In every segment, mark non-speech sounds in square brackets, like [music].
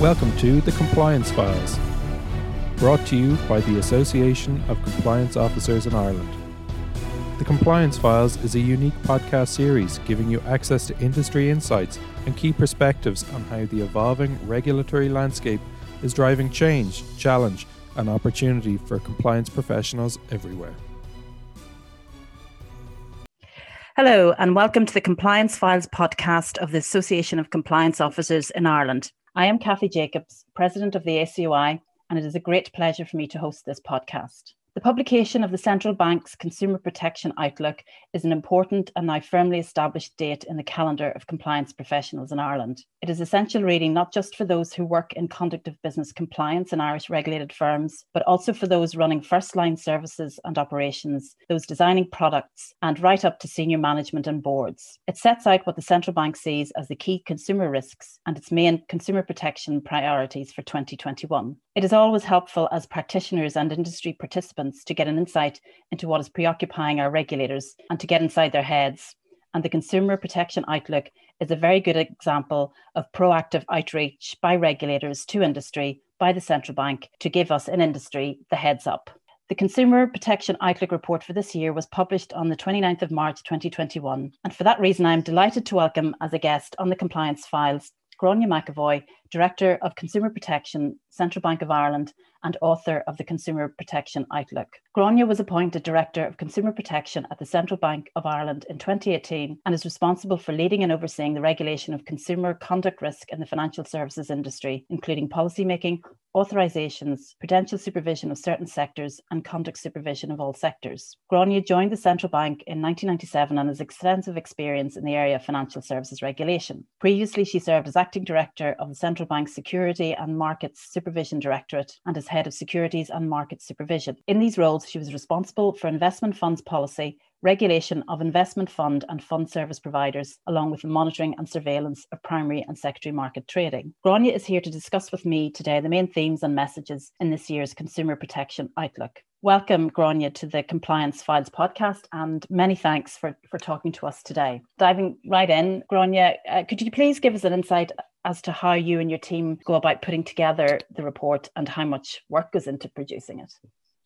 Welcome to the Compliance Files, brought to you by the Association of Compliance Officers in Ireland. The Compliance Files is a unique podcast series giving you access to industry insights and key perspectives on how the evolving regulatory landscape is driving change, challenge, and opportunity for compliance professionals everywhere. Hello, and welcome to the Compliance Files podcast of the Association of Compliance Officers in Ireland. I am Kathy Jacobs, President of the ACOI, and it is a great pleasure for me to host this podcast. The publication of the Central Bank's Consumer Protection Outlook is an important and now firmly established date in the calendar of compliance professionals in Ireland. It is essential reading not just for those who work in conduct of business compliance in Irish regulated firms, but also for those running first line services and operations, those designing products, and right up to senior management and boards. It sets out what the central bank sees as the key consumer risks and its main consumer protection priorities for 2021. It is always helpful as practitioners and industry participants to get an insight into what is preoccupying our regulators and to get inside their heads. And the Consumer Protection Outlook is a very good example of proactive outreach by regulators to industry, by the central bank, to give us in industry the heads up. The Consumer Protection Outlook report for this year was published on the 29th of March 2021. And for that reason, I am delighted to welcome as a guest on the compliance files Gráinne McEvoy, Director of Consumer Protection, Central Bank of Ireland, and author of the Consumer Protection Outlook. Gráinne was appointed Director of Consumer Protection at the Central Bank of Ireland in 2018 and is responsible for leading and overseeing the regulation of consumer conduct risk in the financial services industry, including policymaking, authorisations, prudential supervision of certain sectors, and conduct supervision of all sectors. Gráinne joined the Central Bank in 1997 and has extensive experience in the area of financial services regulation. Previously, she served as Acting Director of the Central Bank's Security and Markets Supervision Directorate and as Head of Securities and Market Supervision. In these roles, she was responsible for investment funds policy, regulation of investment fund and fund service providers, along with the monitoring and surveillance of primary and secondary market trading. Gráinne is here to discuss with me today the main themes and messages in this year's Consumer Protection Outlook. Welcome, Gráinne, to the Compliance Files podcast, and many thanks for, for talking to us today. Diving right in, Gráinne, uh, could you please give us an insight as to how you and your team go about putting together the report and how much work goes into producing it.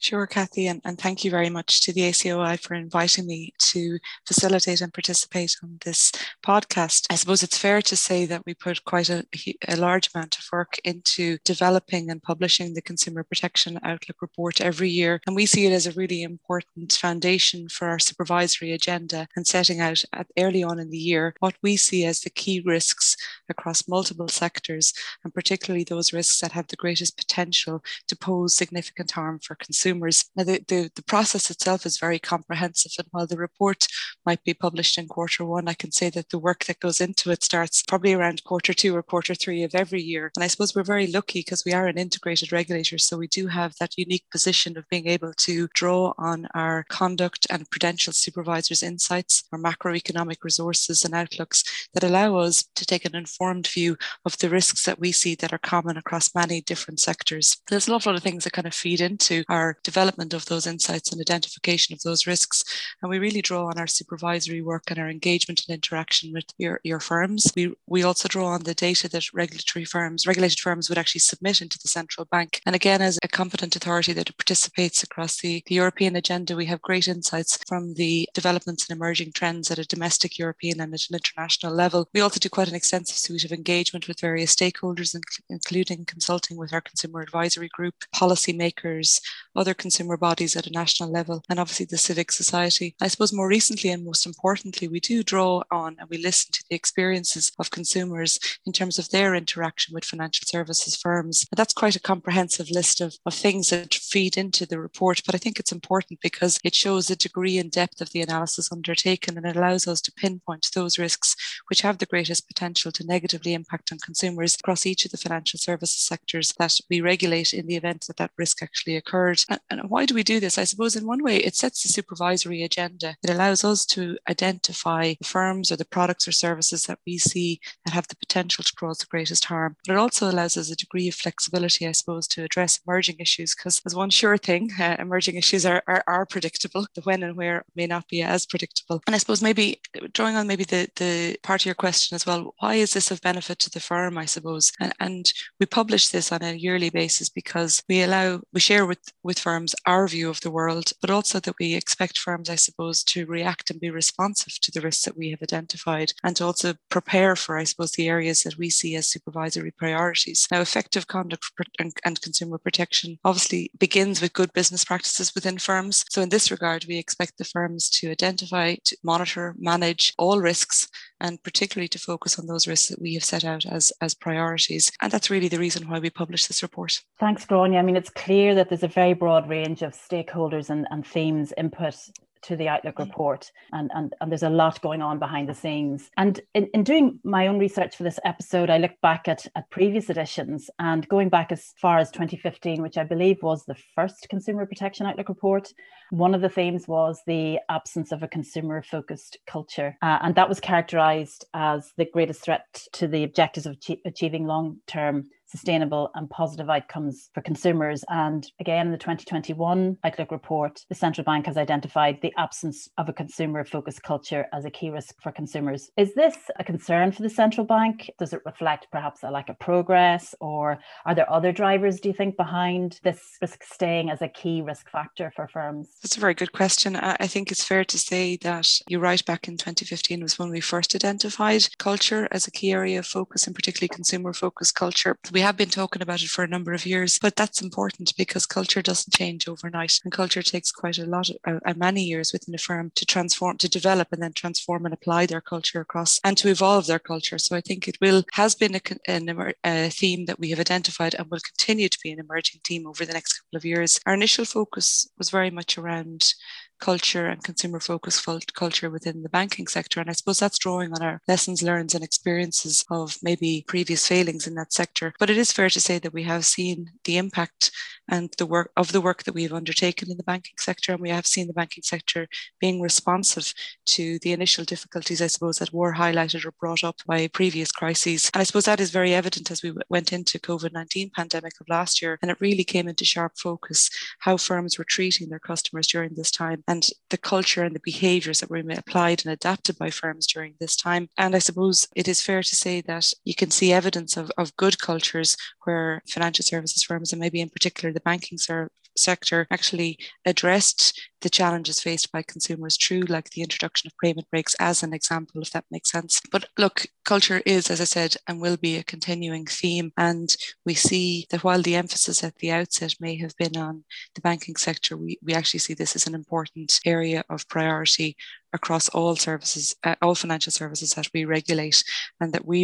Sure, Kathy, and, and thank you very much to the ACOI for inviting me to facilitate and participate on this podcast. I suppose it's fair to say that we put quite a, a large amount of work into developing and publishing the Consumer Protection Outlook report every year, and we see it as a really important foundation for our supervisory agenda and setting out at, early on in the year what we see as the key risks across multiple sectors, and particularly those risks that have the greatest potential to pose significant harm for consumers consumers. Now, the, the, the process itself is very comprehensive, and while the report might be published in quarter one, I can say that the work that goes into it starts probably around quarter two or quarter three of every year. And I suppose we're very lucky because we are an integrated regulator, so we do have that unique position of being able to draw on our conduct and prudential supervisors' insights, our macroeconomic resources and outlooks that allow us to take an informed view of the risks that we see that are common across many different sectors. There's a lot of other things that kind of feed into our development of those insights and identification of those risks. And we really draw on our supervisory work and our engagement and interaction with your, your firms. We, we also draw on the data that regulatory firms, regulated firms would actually submit into the central bank. And again, as a competent authority that participates across the, the European agenda, we have great insights from the developments and emerging trends at a domestic European and at an international level. We also do quite an extensive suite of engagement with various stakeholders, including consulting with our consumer advisory group, policymakers, other other consumer bodies at a national level, and obviously the civic society. I suppose more recently and most importantly, we do draw on and we listen to the experiences of consumers in terms of their interaction with financial services firms. And that's quite a comprehensive list of, of things that feed into the report, but I think it's important because it shows the degree and depth of the analysis undertaken and it allows us to pinpoint those risks which have the greatest potential to negatively impact on consumers across each of the financial services sectors that we regulate in the event that that risk actually occurred. And why do we do this? I suppose in one way it sets the supervisory agenda. It allows us to identify the firms or the products or services that we see that have the potential to cause the greatest harm. But it also allows us a degree of flexibility, I suppose, to address emerging issues because as one sure thing, [laughs] uh, emerging issues are, are, are predictable. The when and where may not be as predictable. And I suppose maybe drawing on maybe the, the part of your question as well, why is this of benefit to the firm, I suppose? And, and we publish this on a yearly basis because we allow, we share with, with firms our view of the world, but also that we expect firms, I suppose, to react and be responsive to the risks that we have identified and to also prepare for, I suppose, the areas that we see as supervisory priorities. Now, effective conduct and, consumer protection obviously begins with good business practices within firms. So, in this regard, we expect the firms to identify, to monitor, manage all risks and particularly to focus on those risks that we have set out as, as priorities. And that's really the reason why we publish this report. Thanks, Gráinne. I mean, it's clear that there's a very broad range of stakeholders and, and themes input to the Outlook mm. report, and, and, and there's a lot going on behind the scenes. And in, in doing my own research for this episode, I looked back at, at previous editions and going back as far as 2015, which I believe was the first Consumer Protection Outlook report. One of the themes was the absence of a consumer focused culture. Uh, and that was characterized as the greatest threat to the objectives of achieving long term sustainable and positive outcomes for consumers. And again, in the 2021 Outlook report, the central bank has identified the absence of a consumer focused culture as a key risk for consumers. Is this a concern for the central bank? Does it reflect perhaps a lack of progress, or are there other drivers, do you think, behind this risk staying as a key risk factor for firms? That's a very good question. I think it's fair to say that you're right, back in 2015 was when we first identified culture as a key area of focus, and particularly consumer focused culture. We we have been talking about it for a number of years, but that's important because culture doesn't change overnight, and culture takes quite a lot, of, uh, many years within a firm to transform, to develop, and then transform and apply their culture across, and to evolve their culture. So I think it will has been a, an, a theme that we have identified and will continue to be an emerging theme over the next couple of years. Our initial focus was very much around culture and consumer focused culture within the banking sector. And I suppose that's drawing on our lessons learned and experiences of maybe previous failings in that sector. But it is fair to say that we have seen the impact and the work of the work that we've undertaken in the banking sector. And we have seen the banking sector being responsive to the initial difficulties, I suppose, that were highlighted or brought up by previous crises. And I suppose that is very evident as we went into COVID-19 pandemic of last year. And it really came into sharp focus how firms were treating their customers during this time and the culture and the behaviors that were applied and adapted by firms during this time. And I suppose it is fair to say that you can see evidence of, of good cultures where financial services firms, and maybe in particular the banking ser- sector, actually addressed the challenges faced by consumers through like the introduction of payment breaks as an example, if that makes sense. But look, culture is, as I said, and will be a continuing theme. And we see that while the emphasis at the outset may have been on the banking sector, we, we actually see this as an important area of priority across all services, uh, all financial services that we regulate, and that we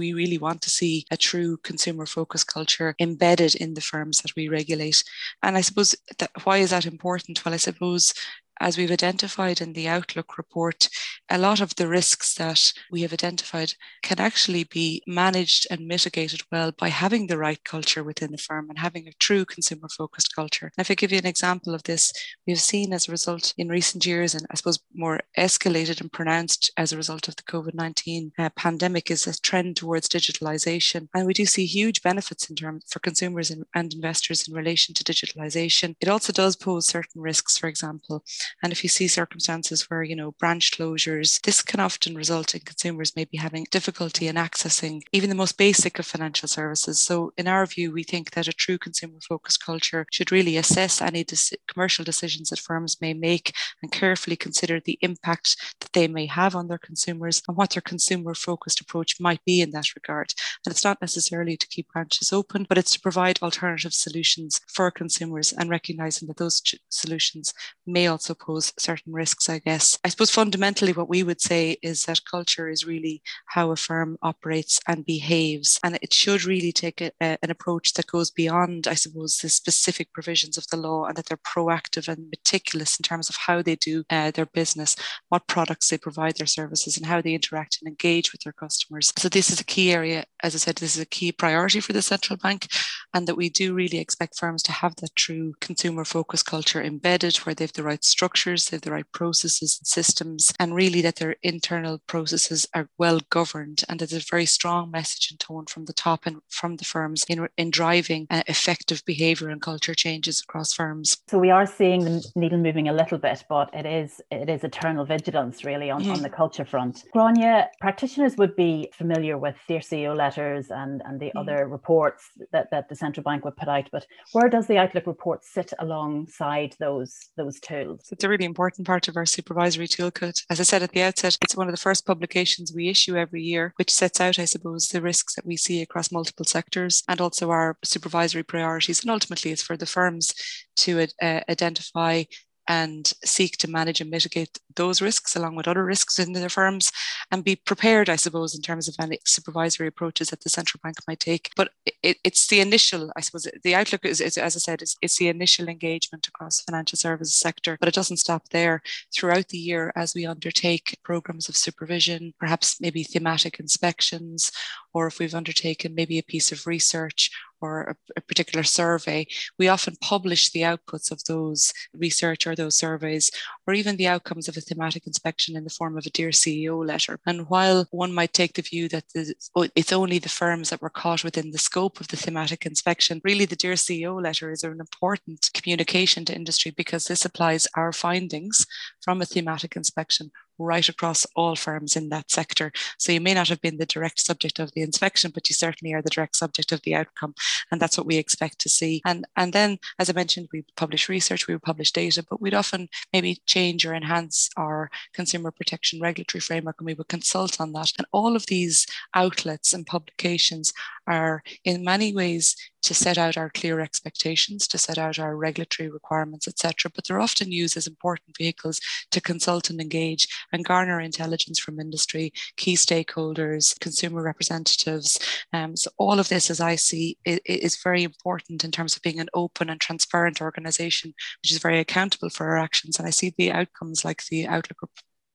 we really want to see a true consumer focused culture embedded in the firms that we regulate. And I suppose that why is that important? Well, I suppose as we've identified in the Outlook report, a lot of the risks that we have identified can actually be managed and mitigated well by having the right culture within the firm and having a true consumer focused culture. And if I give you an example of this, we've seen as a result in recent years, and I suppose more escalated and pronounced as a result of the COVID 19 uh, pandemic, is a trend towards digitalization. And we do see huge benefits in terms for consumers and, and investors in relation to digitalization. It also does pose certain risks, for example, and if you see circumstances where, you know, branch closures, this can often result in consumers maybe having difficulty in accessing even the most basic of financial services. So, in our view, we think that a true consumer focused culture should really assess any dis- commercial decisions that firms may make and carefully consider the impact that they may have on their consumers and what their consumer focused approach might be in that regard. And it's not necessarily to keep branches open, but it's to provide alternative solutions for consumers and recognizing that those ch- solutions may also pose certain risks, I guess. I suppose fundamentally what we would say is that culture is really how a firm operates and behaves. And it should really take a, a, an approach that goes beyond, I suppose, the specific provisions of the law and that they're proactive and meticulous in terms of how they do uh, their business, what products they provide their services, and how they interact and engage with their customers. So this is a key area. As I said, this is a key priority for the central bank. and that we do really expect firms to have that true consumer focused culture embedded where they have the right structures, they have the right processes and systems, and really that their internal processes are well governed and that there's a very strong message and tone from the top and from the firms in, in driving uh, effective behavior and culture changes across firms. So we are seeing the needle moving a little bit, but it is it is eternal vigilance really on, mm-hmm. on the culture front. Gráinne, practitioners would be familiar with their CEO letters and, and the mm-hmm. other reports that, that the central bank would put out, but where does the Outlook report sit alongside those those tools? It's a really important part of our supervisory toolkit. As I said at the outset, it's one of the first publications we issue every year, which sets out, I suppose, the risks that we see across multiple sectors and also our supervisory priorities. And ultimately, it's for the firms to uh, identify and seek to manage and mitigate those risks along with other risks in their firms and be prepared, I suppose, in terms of any supervisory approaches that the central bank might take. But it, it's the initial, I suppose, the outlook is, is as I said, it's, it's the initial engagement across the financial services sector, but it doesn't stop there. Throughout the year, as we undertake programs of supervision, perhaps maybe thematic inspections, or if we've undertaken maybe a piece of research or a, a, particular survey, we often publish the outputs of those research or those surveys, or even the outcomes of a thematic inspection in the form of a Dear CEO letter. And while one might take the view that it's only the firms that were caught within the scope of the thematic inspection, really the Dear CEO letter is an important communication to industry because this applies our findings from a thematic inspection right across all firms in that sector. So you may not have been the direct subject of the inspection, but you certainly are the direct subject of the outcome. And that's what we expect to see. And, and then, as I mentioned, we publish research, we publish data, but we'd often maybe change or enhance our consumer protection regulatory framework and we would consult on that. And all of these outlets and publications are in many ways to set out our clear expectations, to set out our regulatory requirements, etc. But they're often used as important vehicles to consult and engage and garner intelligence from industry, key stakeholders, consumer representatives. Um, so all of this, as I see, is, is very important in terms of being an open and transparent organization, which is very accountable for our actions. And I see the outcomes like the Outlook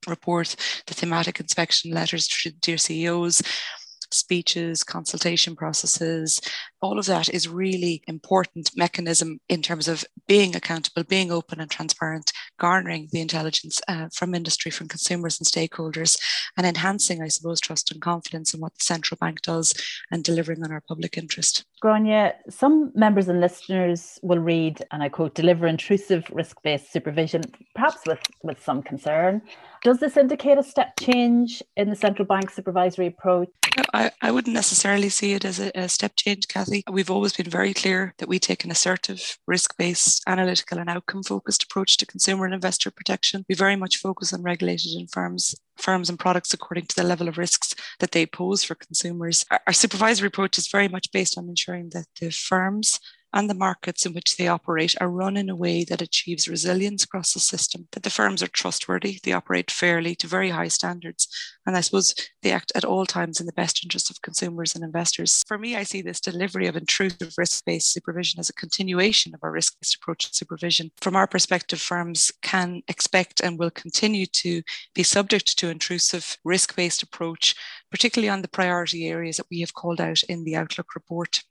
report, the thematic inspection letters to dear CEOs, speeches, consultation processes, all of that is really important mechanism in terms of being accountable, being open and transparent, garnering the intelligence uh, from industry, from consumers and stakeholders, and enhancing, I suppose, trust and confidence in what the central bank does and delivering on our public interest. Gráinne, some members and listeners will read, and I quote, deliver intrusive risk based supervision, perhaps with, with some concern. Does this indicate a step change in the central bank supervisory approach? I, I wouldn't necessarily see it as a, a step change, Kathy. We've always been very clear that we take an assertive, risk based, analytical, and outcome focused approach to consumer and investor protection. We very much focus on regulated and firms firms and products according to the level of risks that they pose for consumers. Our, supervisory approach is very much based on ensuring that the firms and the markets in which they operate are run in a way that achieves resilience across the system, that the firms are trustworthy, they operate fairly to very high standards, and I suppose they act at all times in the best interest of consumers and investors. For me, I see this delivery of intrusive risk based supervision as a continuation of our risk based approach to supervision. From our perspective, firms can expect and will continue to be subject to intrusive risk based approach particularly on the priority areas that we have called out in the Outlook report.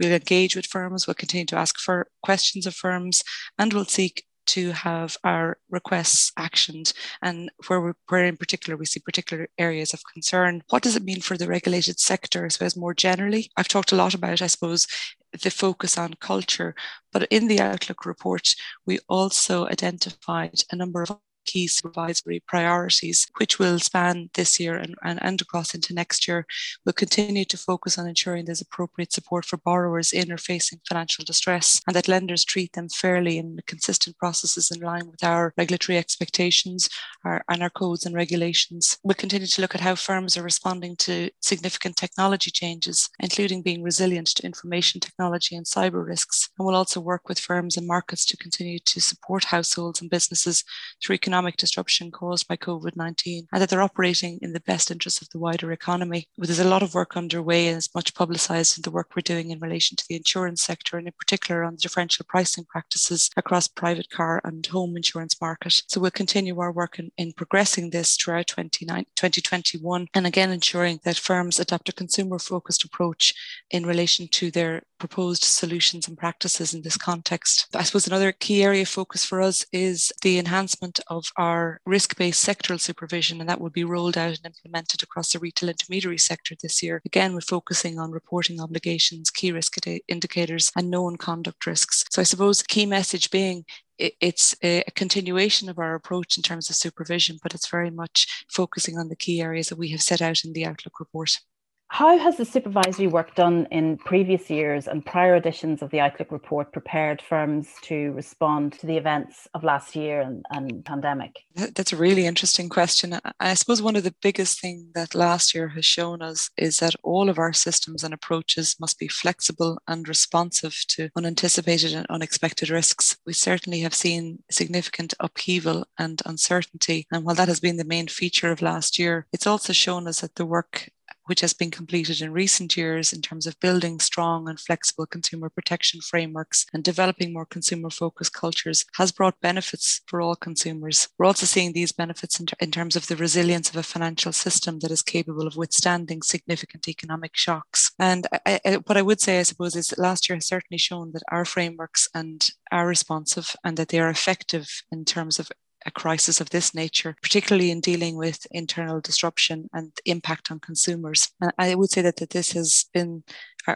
We'll engage with firms, we'll continue to ask for questions of firms, and we'll seek to have our requests actioned and where, where in particular we see particular areas of concern. What does it mean for the regulated sector, I suppose, more generally? I've talked a lot about, I suppose, the focus on culture, but in the Outlook report, we also identified a number of key supervisory priorities, which will span this year and, and, and across into next year. We'll continue to focus on ensuring there's appropriate support for borrowers in or facing financial distress and that lenders treat them fairly in consistent processes in line with our regulatory expectations our, and our codes and regulations. We'll continue to look at how firms are responding to significant technology changes, including being resilient to information technology and cyber risks. And we'll also work with firms and markets to continue to support households and businesses through economic disruption caused by COVID 19 and that they're operating in the best interests of the wider economy. There's a lot of work underway and it's much publicised in the work we're doing in relation to the insurance sector and in particular on the differential pricing practices across private car and home insurance market. So we'll continue our work in, in progressing this throughout 2021 and again ensuring that firms adopt a consumer focused approach in relation to their proposed solutions and practices in this context. I suppose another key area of focus for us is the enhancement of our risk based sectoral supervision, and that will be rolled out and implemented across the retail intermediary sector this year. Again, we're focusing on reporting obligations, key risk indicators, and known conduct risks. So I suppose the key message being it's a continuation of our approach in terms of supervision, but it's very much focusing on the key areas that we have set out in the Outlook report. How has the supervisory work done in previous years and prior editions of the Outlook report prepared firms to respond to the events of last year and, and pandemic? That's a really interesting question. I suppose one of the biggest things that last year has shown us is that all of our systems and approaches must be flexible and responsive to unanticipated and unexpected risks. We certainly have seen significant upheaval and uncertainty. And while that has been the main feature of last year, it's also shown us that the work which has been completed in recent years in terms of building strong and flexible consumer protection frameworks and developing more consumer focused cultures has brought benefits for all consumers. We're also seeing these benefits in, ter- in, terms of the resilience of a financial system that is capable of withstanding significant economic shocks. And I, I, what I would say, I suppose, is last year has certainly shown that our frameworks and are responsive and that they are effective in terms of a crisis of this nature, particularly in dealing with internal disruption and impact on consumers. And I would say that, that this has been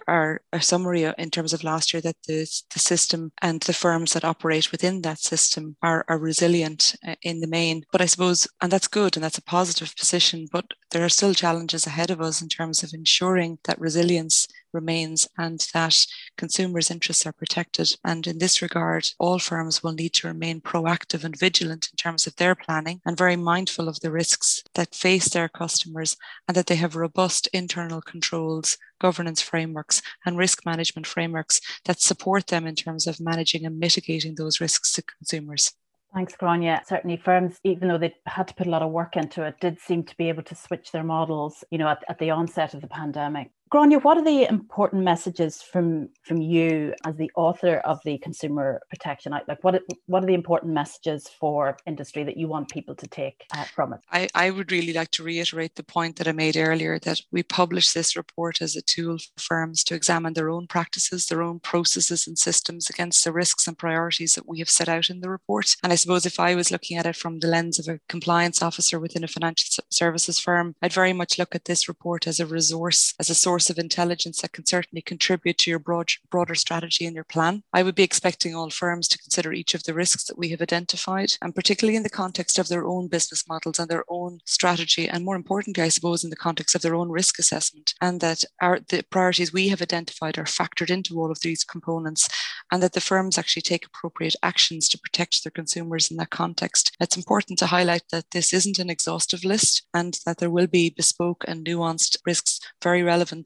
our, our, summary in terms of last year that the, the system and the firms that operate within that system are, are resilient uh, in the main. But I suppose, and that's good and that's a positive position, but there are still challenges ahead of us in terms of ensuring that resilience remains and that consumers' interests are protected. And in this regard, all firms will need to remain proactive and vigilant in terms of their planning and very mindful of the risks that face their customers and that they have robust internal controls governance frameworks and risk management frameworks that support them in terms of managing and mitigating those risks to consumers. Thanks, Gráinne. Certainly, firms, even though they had to put a lot of work into it, did seem to be able to switch their models, you know, at, at the onset of the pandemic. Gráinne, what are the important messages from from you as the author of the Consumer Protection Outlook? What what are the important messages for industry that you want people to take uh, from it? I, I would really like to reiterate the point that I made earlier that we publish this report as a tool for firms to examine their own practices, their own processes and systems against the risks and priorities that we have set out in the report. And I suppose if I was looking at it from the lens of a compliance officer within a financial services firm, I'd very much look at this report as a resource, as a source source of intelligence that can certainly contribute to your broad, broader strategy and your plan. I would be expecting all firms to consider each of the risks that we have identified, and particularly in the context of their own business models and their own strategy, and more importantly, I suppose, in the context of their own risk assessment, and that our, the priorities we have identified are factored into all of these components, and that the firms actually take appropriate actions to protect their consumers in that context. It's important to highlight that this isn't an exhaustive list and that there will be bespoke and nuanced risks very relevant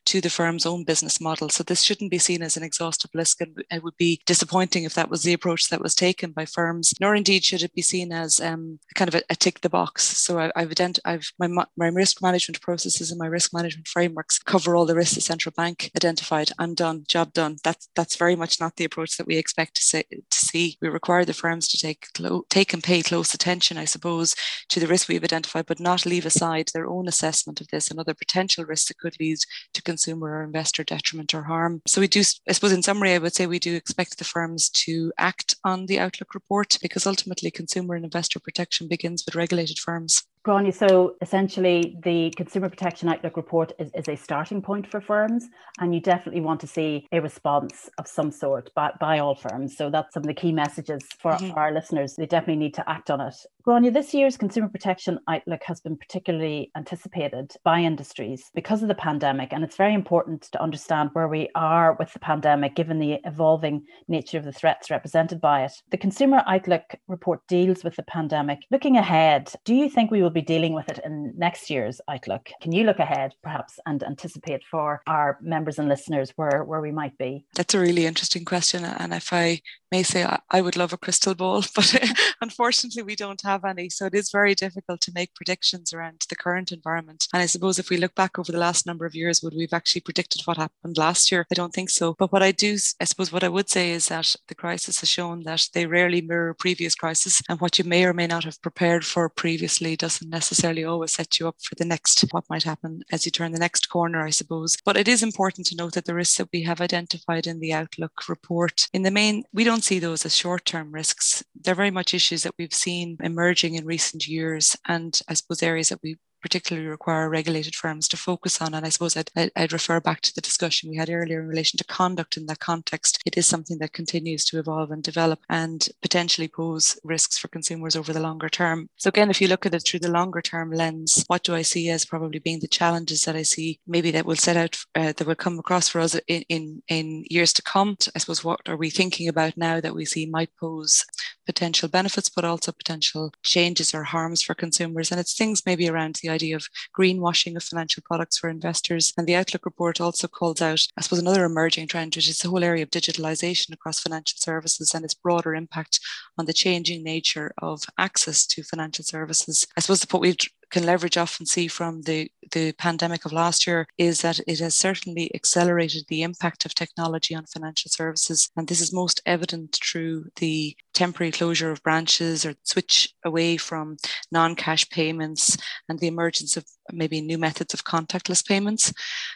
to the firm's own business model. So this shouldn't be seen as an exhaustive list. And it would be disappointing if that was the approach that was taken by firms, nor indeed should it be seen as um, kind of a, a, tick the box. So I, have identified I've, my, my risk management processes and my risk management frameworks cover all the risks the central bank identified. I'm done, job done. That's that's very much not the approach that we expect to, say, to see. We require the firms to take take and pay close attention, I suppose, to the risks we've identified, but not leave aside their own assessment of this and other potential risks that could lead to consumer or investor detriment or harm. So we do, I suppose, in summary, I would say we do expect the firms to act on the Outlook report because ultimately consumer and investor protection begins with regulated firms. Gráinne, so essentially the Consumer Protection Outlook report is, is a starting point for firms, and you definitely want to see a response of some sort by, by all firms. So that's some of the key messages for, mm-hmm. our listeners. They definitely need to act on it. Gráinne, this year's Consumer Protection Outlook has been particularly anticipated by industries because of the pandemic, and it's very important to understand where we are with the pandemic given the evolving nature of the threats represented by it. The Consumer Outlook report deals with the pandemic. Looking ahead, do you think we will be dealing with it in next year's Outlook. Can you look ahead perhaps and anticipate for our members and listeners where, where we might be? That's a really interesting question. And if I may say, I would love a crystal ball, [laughs] but uh, unfortunately we don't have any. So it is very difficult to make predictions around the current environment. And I suppose if we look back over the last number of years, would we've actually predicted what happened last year? I don't think so. But what I do, I suppose what I would say is that the crisis has shown that they rarely mirror previous crises and what you may or may not have prepared for previously does doesn't necessarily always set you up for the next, what might happen as you turn the next corner, I suppose. But it is important to note that the risks that we have identified in the Outlook report, in the main, we don't see those as short term risks. They're very much issues that we've seen emerging in recent years. And I suppose areas that we particularly require regulated firms to focus on. And I suppose I'd, I'd, refer back to the discussion we had earlier in relation to conduct in that context. It is something that continues to evolve and develop and potentially pose risks for consumers over the longer term. So, again, if you look at it through the longer term lens, what do I see as probably being the challenges that I see maybe that will set out, uh, that will come across for us in, in, in years to come? I suppose what are we thinking about now that we see might pose potential benefits, but also potential changes or harms for consumers? And it's things maybe around the idea of greenwashing of financial products for investors. And the Outlook report also calls out, I suppose, another emerging trend, which is the whole area of digitalization across financial services and its broader impact on the changing nature of access to financial services. I suppose the what we can leverage off and see from the, the pandemic of last year is that it has certainly accelerated the impact of technology on financial services. And this is most evident through the temporary closure of branches or switch away from non cash payments and the emergence of maybe new methods of contactless payments.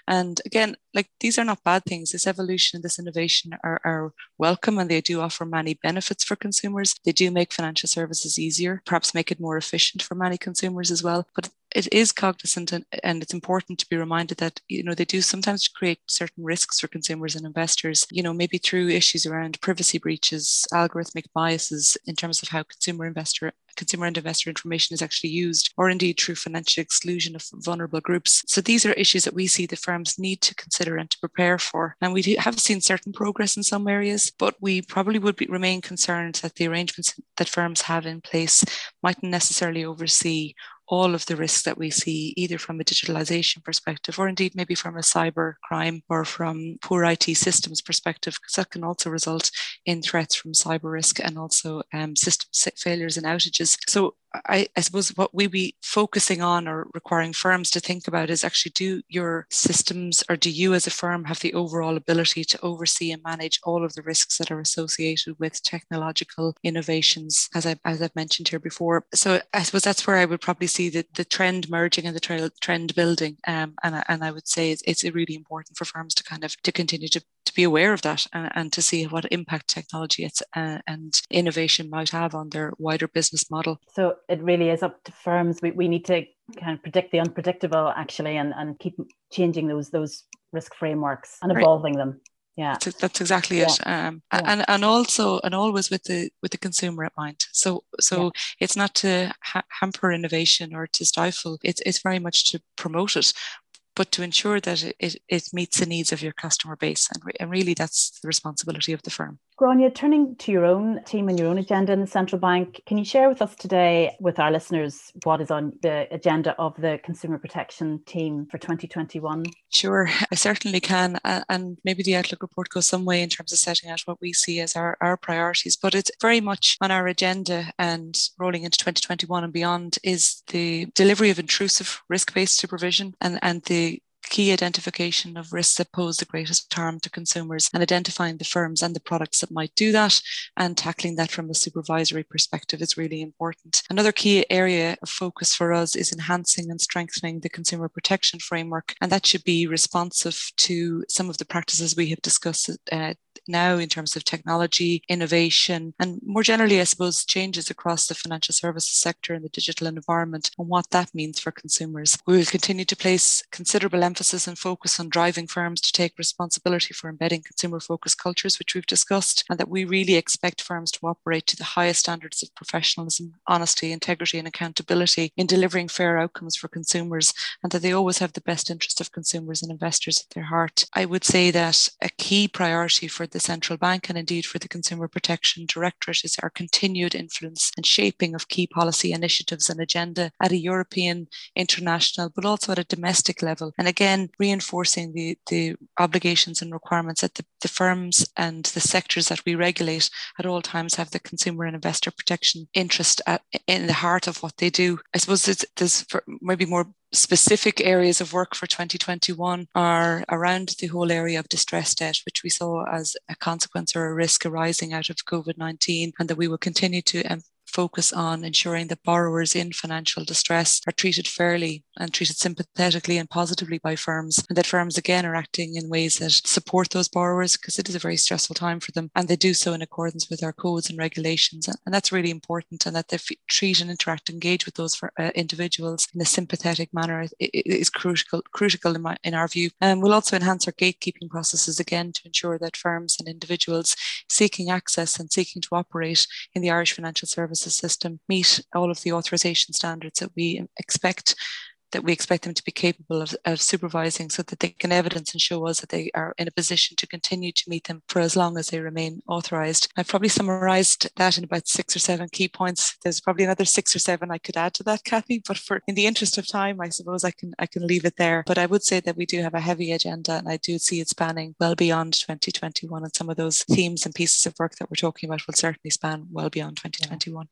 And again, like these are not bad things. This evolution, this innovation are, are welcome and they do offer many benefits for consumers. They do make financial services easier, perhaps make it more efficient for many consumers as well. But it is cognizant and, and it's important to be reminded that you know they do sometimes create certain risks for consumers and investors you know maybe through issues around privacy breaches algorithmic biases in terms of how consumer investor consumer and investor information is actually used, or indeed through financial exclusion of vulnerable groups. So these are issues that we see the firms need to consider and to prepare for. And we have seen certain progress in some areas, but we probably would be, remain concerned that the arrangements that firms have in place mightn't necessarily oversee all of the risks that we see, either from a digitalization perspective or indeed maybe from a cyber crime or from poor IT systems perspective, because that can also result in threats from cyber risk and also um, system failures and outages. So I, I, suppose what we be focusing on or requiring firms to think about is actually do your systems or do you as a firm have the overall ability to oversee and manage all of the risks that are associated with technological innovations, as, I, as I've mentioned here before. So I suppose that's where I would probably see the, the trend merging and the trend building. Um, and, and I would say it's, it's really important for firms to kind of to continue to, to be aware of that and, and to see what impact technology uh, and innovation might have on their wider business model. So it really is up to firms. We, we need to kind of predict the unpredictable actually and, and keep changing those those risk frameworks and evolving right. them. Yeah, that's, exactly yeah. it. Um, yeah. and and also and always with the with the consumer at mind. So so yeah. it's not to ha- hamper innovation or to stifle. It's it's very much to promote it but to ensure that it, it, it meets the needs of your customer base. And, re- and really, that's the responsibility of the firm. Gráinne, turning to your own team and your own agenda in the central bank, can you share with us today, with our listeners, what is on the agenda of the consumer protection team for 2021? Sure, [laughs] I certainly can. And maybe the Outlook report goes some way in terms of setting out what we see as our, our priorities, but it's very much on our agenda and rolling into 2021 and beyond is the delivery of intrusive risk based supervision and, and the key identification of risks that pose the greatest harm to consumers and identifying the firms and the products that might do that and tackling that from a supervisory perspective is really important. Another key area of focus for us is enhancing and strengthening the consumer protection framework, and that should be responsive to some of the practices we have discussed uh, now in terms of technology, innovation, and more generally, I suppose, changes across the financial services sector and the digital environment and what that means for consumers. We will continue to place considerable emphasis and focus on driving firms to take responsibility for embedding consumer focused cultures, which we've discussed, and that we really expect firms to operate to the highest standards of professionalism, honesty, integrity, and accountability in delivering fair outcomes for consumers, and that they always have the best interest of consumers and investors at their heart. I would say that a key priority for the central bank and indeed for the Consumer Protection Directorate is our continued influence and shaping of key policy initiatives and agenda at a European, international, but also at a domestic level. And again, reinforcing the, the obligations and requirements that the, the firms and the sectors that we regulate at all times have the consumer and investor protection interest at, in the heart of what they do. I suppose there's maybe more specific areas of work for 2021 are around the whole area of distress debt, which we saw as a consequence or a risk arising out of COVID 19, and that we will continue to focus on ensuring that borrowers in financial distress are treated fairly and treated sympathetically and positively by firms, and that firms again are acting in ways that support those borrowers because it is a very stressful time for them, and they do so in accordance with our codes and regulations, and that's really important, and that they treat and interact, engage with those for, uh, individuals in a sympathetic manner is crucial, critical in, my, in our view. And we'll also enhance our gatekeeping processes again to ensure that firms and individuals seeking access and seeking to operate in the Irish financial services system meet all of the authorization standards that we expect that we expect them to be capable of, of, supervising so that they can evidence and show us that they are in a position to continue to meet them for as long as they remain authorised. I've probably summarised that in about six or seven key points. There's probably another six or seven I could add to that, Kathy, but for in the interest of time, I suppose I can I can leave it there. But I would say that we do have a heavy agenda and I do see it spanning well beyond 2021 and some of those themes and pieces of work that we're talking about will certainly span well beyond 2021.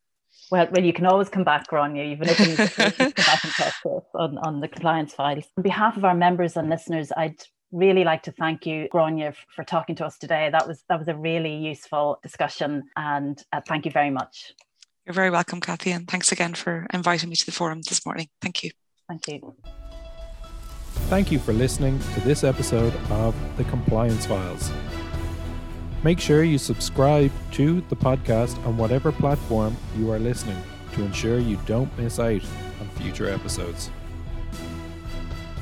Well, well, you can always come back, Gráinne. You've been open to come back and talk to us [laughs] on, on the compliance files. On behalf of our members and listeners, I'd really like to thank you, Gráinne, for talking to us today. That was that was a really useful discussion, and uh, thank you very much. You're very welcome, Kathy, and thanks again for inviting me to the forum this morning. Thank you. Thank you. Thank you for listening to this episode of the Compliance Files. Make sure you subscribe to the podcast on whatever platform you are listening to ensure you don't miss out on future episodes.